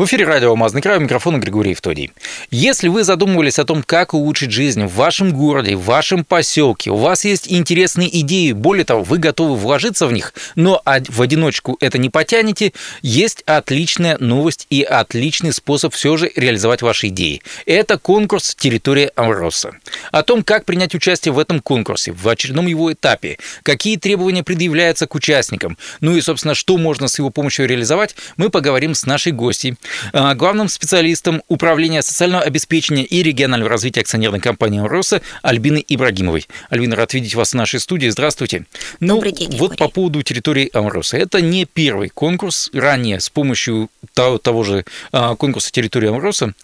В эфире радио «Алмазный край», у микрофона Григорий Евтодий. Если вы задумывались о том, как улучшить жизнь в вашем городе, в вашем поселке, у вас есть интересные идеи, более того, вы готовы вложиться в них, но в одиночку это не потянете, есть отличная новость и отличный способ все же реализовать ваши идеи. Это конкурс «Территория Амроса». О том, как принять участие в этом конкурсе, в очередном его этапе, какие требования предъявляются к участникам, ну и, собственно, что можно с его помощью реализовать, мы поговорим с нашей гостьей, а, главным специалистом Управления социального обеспечения и регионального развития акционерной компании «Роса» Альбины Ибрагимовой. Альбина, рад видеть вас в нашей студии. Здравствуйте. Ну, Добрый день, Вот по поводу территории Амроса. Это не первый конкурс. Ранее с помощью того, того же а, конкурса территории Амроса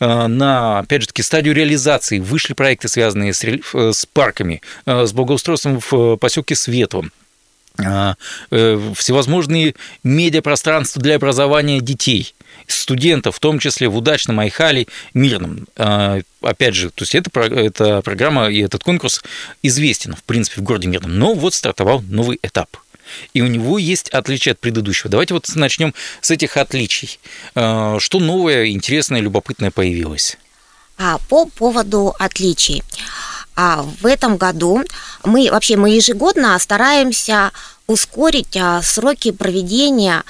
а, на, опять же таки, стадию реализации вышли проекты, связанные с, с парками, с благоустройством в поселке Светлом, э, всевозможные медиапространства для образования детей – студентов, в том числе в удачном Айхале Мирном. А, опять же, то есть эта, эта программа и этот конкурс известен, в принципе, в городе Мирном. Но вот стартовал новый этап. И у него есть отличие от предыдущего. Давайте вот начнем с этих отличий. А, что новое, интересное, любопытное появилось? А, по поводу отличий. А в этом году мы вообще мы ежегодно стараемся ускорить а, сроки проведения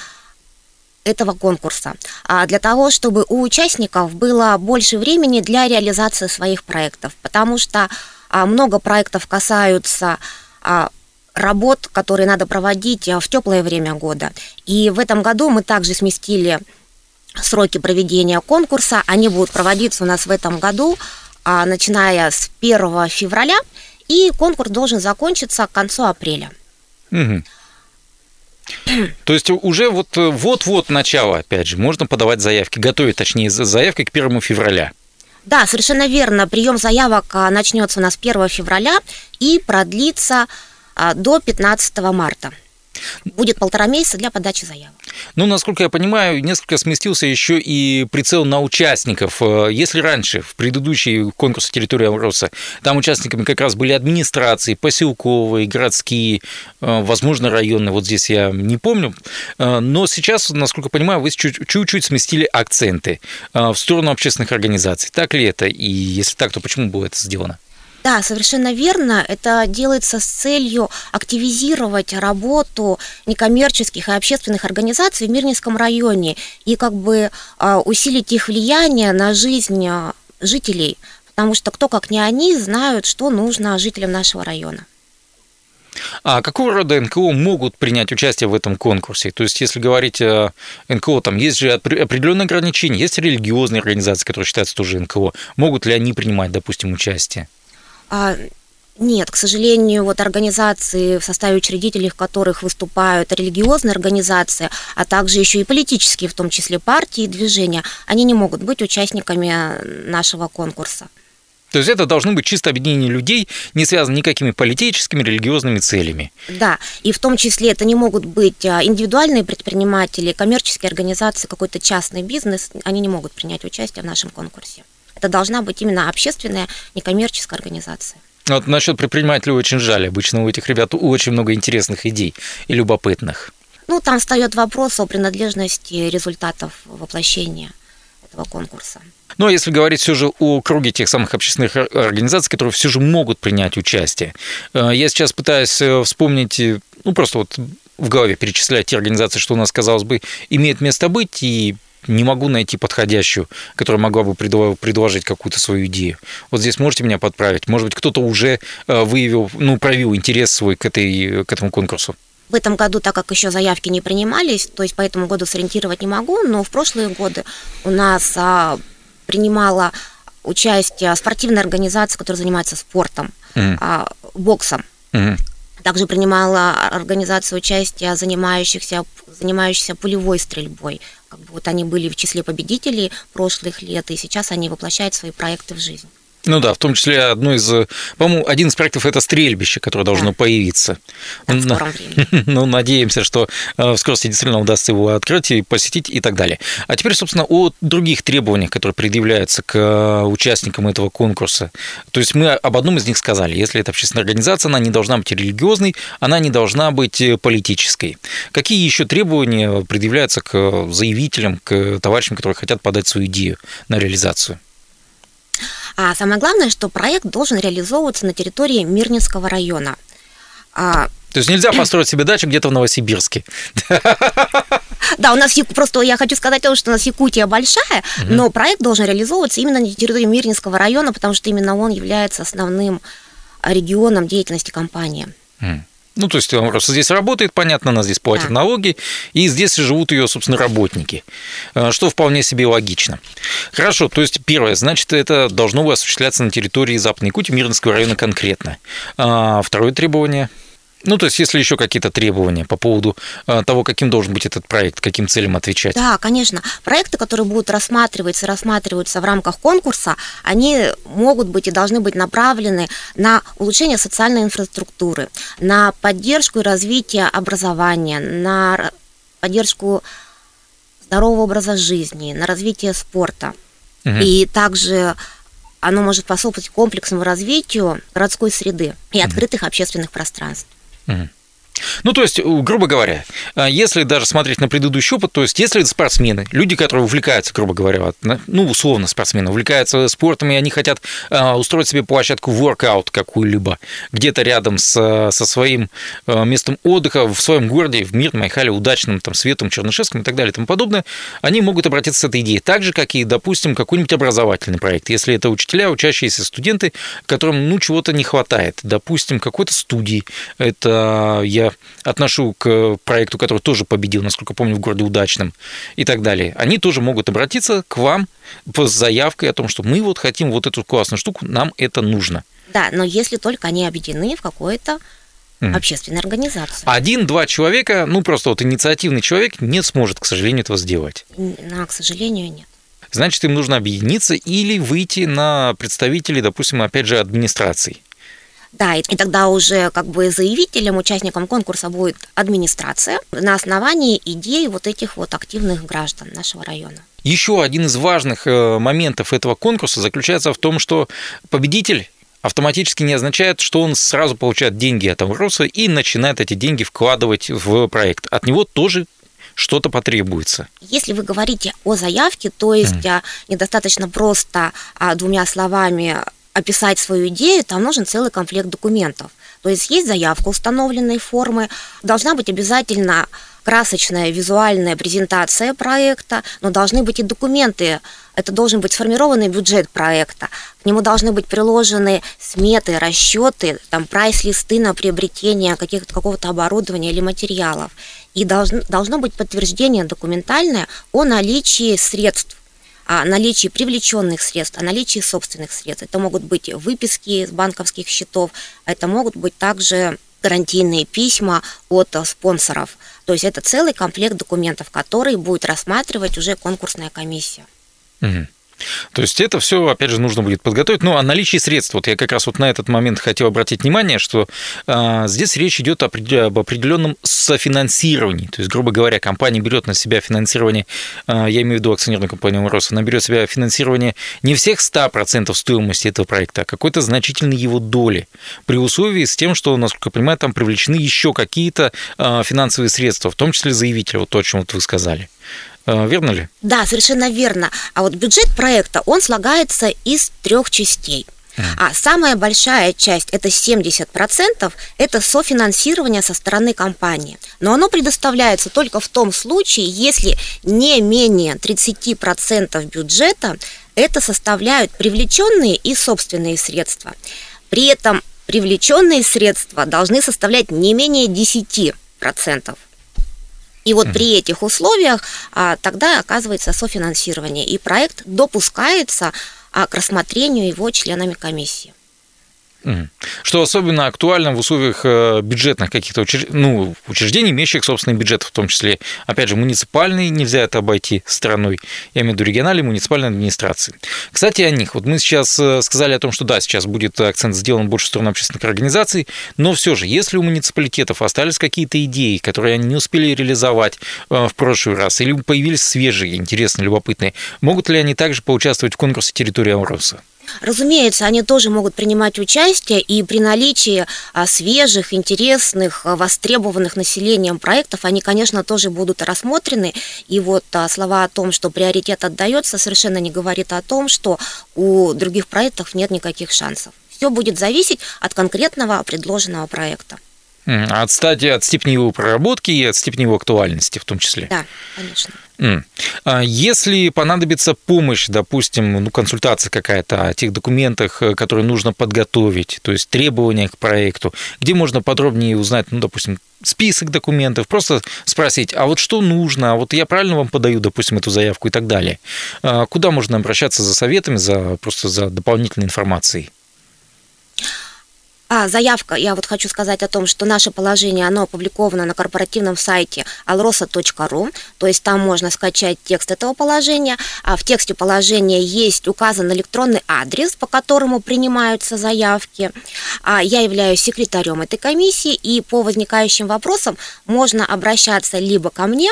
этого конкурса, а для того, чтобы у участников было больше времени для реализации своих проектов, потому что а, много проектов касаются работ, которые надо проводить в теплое время года. И в этом году мы также сместили сроки проведения конкурса. Они будут проводиться у нас в этом году, начиная с 1 февраля, и конкурс должен закончиться к концу апреля. Угу. То есть уже вот э, вот-вот начало, опять же, можно подавать заявки, готовить, точнее, заявки к 1 февраля. Да, совершенно верно. Прием заявок а, начнется у нас 1 февраля и продлится а, до 15 марта. Будет полтора месяца для подачи заявок. Ну, насколько я понимаю, несколько сместился еще и прицел на участников. Э, если раньше, в предыдущий конкурс территории Амроса, там участниками как раз были администрации, поселковые, городские, э, возможно, районные, вот здесь я не помню, э, но сейчас, насколько я понимаю, вы чуть-чуть сместили акценты в сторону общественных организаций. Так ли это? И если так, то почему было это сделано? Да, совершенно верно. Это делается с целью активизировать работу некоммерческих и общественных организаций в Мирнинском районе и как бы а, усилить их влияние на жизнь а, жителей, потому что кто, как не они, знают, что нужно жителям нашего района. А какого рода НКО могут принять участие в этом конкурсе? То есть, если говорить о НКО, там есть же определенные ограничения, есть религиозные организации, которые считаются тоже НКО. Могут ли они принимать, допустим, участие? А, нет, к сожалению, вот организации, в составе учредителей в которых выступают религиозные организации, а также еще и политические, в том числе партии и движения, они не могут быть участниками нашего конкурса. То есть это должны быть чисто объединения людей, не связанные никакими политическими, религиозными целями. Да, и в том числе это не могут быть а, индивидуальные предприниматели, коммерческие организации, какой-то частный бизнес, они не могут принять участие в нашем конкурсе. Это должна быть именно общественная, некоммерческая организация. Вот насчет предпринимателей очень жаль. Обычно у этих ребят очень много интересных идей и любопытных. Ну, там встает вопрос о принадлежности результатов воплощения этого конкурса. Ну, а если говорить все же о круге тех самых общественных организаций, которые все же могут принять участие. Э, я сейчас пытаюсь э, вспомнить, э, ну, просто вот в голове перечислять те организации, что у нас, казалось бы, имеет место быть, и не могу найти подходящую, которая могла бы предложить какую-то свою идею. Вот здесь можете меня подправить? Может быть, кто-то уже э, выявил, ну, проявил интерес свой к, этой, к этому конкурсу? В этом году, так как еще заявки не принимались, то есть по этому году сориентировать не могу, но в прошлые годы у нас а, принимала участие спортивная организация, которая занимается спортом, mm. а, боксом. Mm. Также принимала организация участия занимающихся, занимающихся пулевой стрельбой как бы вот они были в числе победителей прошлых лет, и сейчас они воплощают свои проекты в жизнь. Ну да, в том числе одно из, по-моему, один из проектов это стрельбище, которое должно да. появиться. в скором времени. Ну, надеемся, что э, в скорости действительно удастся его открыть и посетить и так далее. А теперь, собственно, о других требованиях, которые предъявляются к э, участникам этого конкурса. То есть мы об одном из них сказали. Если это общественная организация, она не должна быть религиозной, она не должна быть э, политической. Какие еще требования предъявляются к заявителям, к товарищам, которые хотят подать свою идею на реализацию? А самое главное, что проект должен реализовываться на территории Мирнинского района. А, То есть нельзя построить себе дачу где-то в Новосибирске. Да, у нас просто я хочу сказать о том, что у нас Якутия большая, угу. но проект должен реализовываться именно на территории Мирнинского района, потому что именно он является основным регионом деятельности компании. Угу. Ну, то есть он просто здесь работает, понятно, она здесь платит да. налоги, и здесь живут ее, собственно, работники, э, что вполне себе логично. Хорошо, то есть первое, значит, это должно осуществляться на территории Западной Якутии, Мирнского района конкретно. А второе требование – ну, то есть, если еще какие-то требования по поводу э, того, каким должен быть этот проект, каким целям отвечать? Да, конечно. Проекты, которые будут рассматриваться, рассматриваются в рамках конкурса, они могут быть и должны быть направлены на улучшение социальной инфраструктуры, на поддержку и развитие образования, на поддержку здорового образа жизни, на развитие спорта. Угу. И также оно может способствовать комплексному развитию городской среды и открытых угу. общественных пространств. Mm. Ну, то есть, грубо говоря, а, если даже смотреть на предыдущий опыт, то есть, если спортсмены, люди, которые увлекаются, грубо говоря, ну, условно спортсмены, увлекаются спортом, и они хотят а, устроить себе площадку воркаут какую-либо, где-то рядом с, со своим а, местом отдыха, в своем городе, в Мирном, Майхале, Удачном, там, Светом, Чернышевском и так далее и тому подобное, они могут обратиться с этой идеей. Так же, как и, допустим, какой-нибудь образовательный проект. Если это учителя, учащиеся студенты, которым, ну, чего-то не хватает. Допустим, какой-то студии. Это я отношу к проекту, который тоже победил, насколько помню, в городе Удачном и так далее, они тоже могут обратиться к вам с заявкой о том, что мы вот хотим вот эту классную штуку, нам это нужно. Да, но если только они объединены в какой-то общественной организации. Один-два человека, ну просто вот инициативный человек не сможет, к сожалению, этого сделать. А, к сожалению, нет. Значит, им нужно объединиться или выйти на представителей, допустим, опять же, администраций. Да, и, и тогда уже как бы заявителем, участником конкурса будет администрация на основании идей вот этих вот активных граждан нашего района. Еще один из важных э, моментов этого конкурса заключается в том, что победитель автоматически не означает, что он сразу получает деньги от Амроса и начинает эти деньги вкладывать в проект. От него тоже что-то потребуется. Если вы говорите о заявке, то есть mm. недостаточно просто а, двумя словами описать свою идею, там нужен целый комплект документов. То есть есть заявка установленной формы, должна быть обязательно красочная визуальная презентация проекта, но должны быть и документы. Это должен быть сформированный бюджет проекта. К нему должны быть приложены сметы, расчеты, там прайс-листы на приобретение каких-то, какого-то оборудования или материалов. И должно, должно быть подтверждение документальное о наличии средств о наличии привлеченных средств, о наличии собственных средств. Это могут быть выписки с банковских счетов, это могут быть также гарантийные письма от спонсоров. То есть это целый комплект документов, который будет рассматривать уже конкурсная комиссия. Угу. То есть это все, опять же, нужно будет подготовить. Ну, о наличии средств. Вот я как раз вот на этот момент хотел обратить внимание, что а, здесь речь идет об определенном софинансировании. То есть, грубо говоря, компания берет на себя финансирование, а, я имею в виду акционерную компанию «Мороз», она берет на себя финансирование не всех 100% стоимости этого проекта, а какой-то значительной его доли. При условии с тем, что, насколько я понимаю, там привлечены еще какие-то а, финансовые средства, в том числе заявителя, вот то, о чем вот вы сказали. А, верно ли? Да, совершенно верно. А вот бюджет проекта, он слагается из трех частей. А самая большая часть, это 70%, это софинансирование со стороны компании. Но оно предоставляется только в том случае, если не менее 30% бюджета это составляют привлеченные и собственные средства. При этом привлеченные средства должны составлять не менее 10%. И вот при этих условиях а, тогда оказывается софинансирование, и проект допускается а, к рассмотрению его членами комиссии. Что особенно актуально в условиях э, бюджетных каких-то ну, учреждений, имеющих собственный бюджет, в том числе, опять же, муниципальный, нельзя это обойти стороной, я имею в виду региональной муниципальной администрации. Кстати, о них. Вот мы сейчас э, сказали о том, что да, сейчас будет акцент сделан больше в сторону общественных организаций, но все же, если у муниципалитетов остались какие-то идеи, которые они не успели реализовать э, в прошлый раз, или появились свежие, интересные, любопытные, могут ли они также поучаствовать в конкурсе территории Ауроса? Разумеется, они тоже могут принимать участие, и при наличии а, свежих, интересных, а, востребованных населением проектов, они, конечно, тоже будут рассмотрены. И вот а, слова о том, что приоритет отдается, совершенно не говорит о том, что у других проектов нет никаких шансов. Все будет зависеть от конкретного предложенного проекта. От стадии, от степени его проработки и от степени его актуальности в том числе. Да, конечно. А если понадобится помощь, допустим, ну, консультация какая-то о тех документах, э, которые нужно подготовить, то есть требования к проекту, где можно подробнее узнать, ну, допустим, список документов, просто спросить, а вот что нужно, а вот я правильно вам подаю, допустим, эту заявку и так далее. А куда можно обращаться за советами, за, просто за дополнительной информацией? А, заявка, я вот хочу сказать о том, что наше положение, оно опубликовано на корпоративном сайте alrosa.ru, то есть там можно скачать текст этого положения, а в тексте положения есть указан электронный адрес, по которому принимаются заявки. А я являюсь секретарем этой комиссии, и по возникающим вопросам можно обращаться либо ко мне,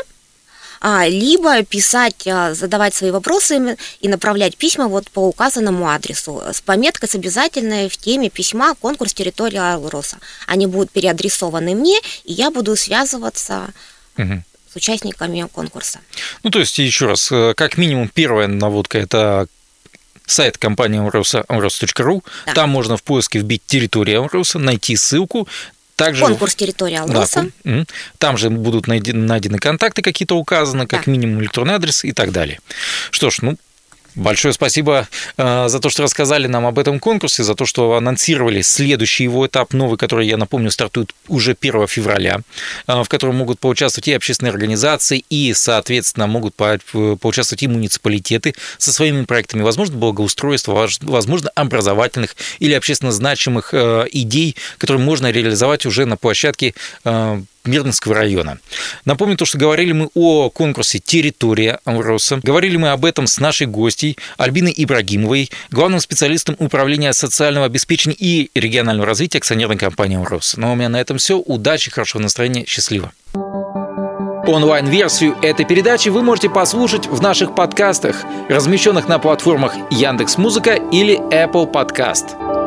а, либо писать, а, задавать свои вопросы и направлять письма вот по указанному адресу с пометкой с обязательной в теме письма конкурс территории Алроса. Они будут переадресованы мне, и я буду связываться угу. с участниками конкурса. Ну, то есть, еще раз, э, как минимум первая наводка – это сайт компании amros.ru. Да. Там можно в поиске вбить территорию Амроса, найти ссылку, также, Конкурс территории Алроса. Да, там же будут найдены контакты какие-то указаны, как да. минимум электронный адрес и так далее. Что ж, ну, Большое спасибо э, за то, что рассказали нам об этом конкурсе, за то, что анонсировали следующий его этап, новый, который, я напомню, стартует уже 1 февраля, э, в котором могут поучаствовать и общественные организации, и, соответственно, могут поучаствовать и муниципалитеты со своими проектами, возможно, благоустройства, возможно, образовательных или общественно значимых э, идей, которые можно реализовать уже на площадке Мирнинского района. Напомню то, что говорили мы о конкурсе «Территория Амроса». Говорили мы об этом с нашей гостьей Альбиной Ибрагимовой, главным специалистом управления социального обеспечения и регионального развития акционерной компании «Амрос». Ну а у меня на этом все. Удачи, хорошего настроения, счастливо. Онлайн-версию этой передачи вы можете послушать в наших подкастах, размещенных на платформах Яндекс.Музыка или Apple Podcast.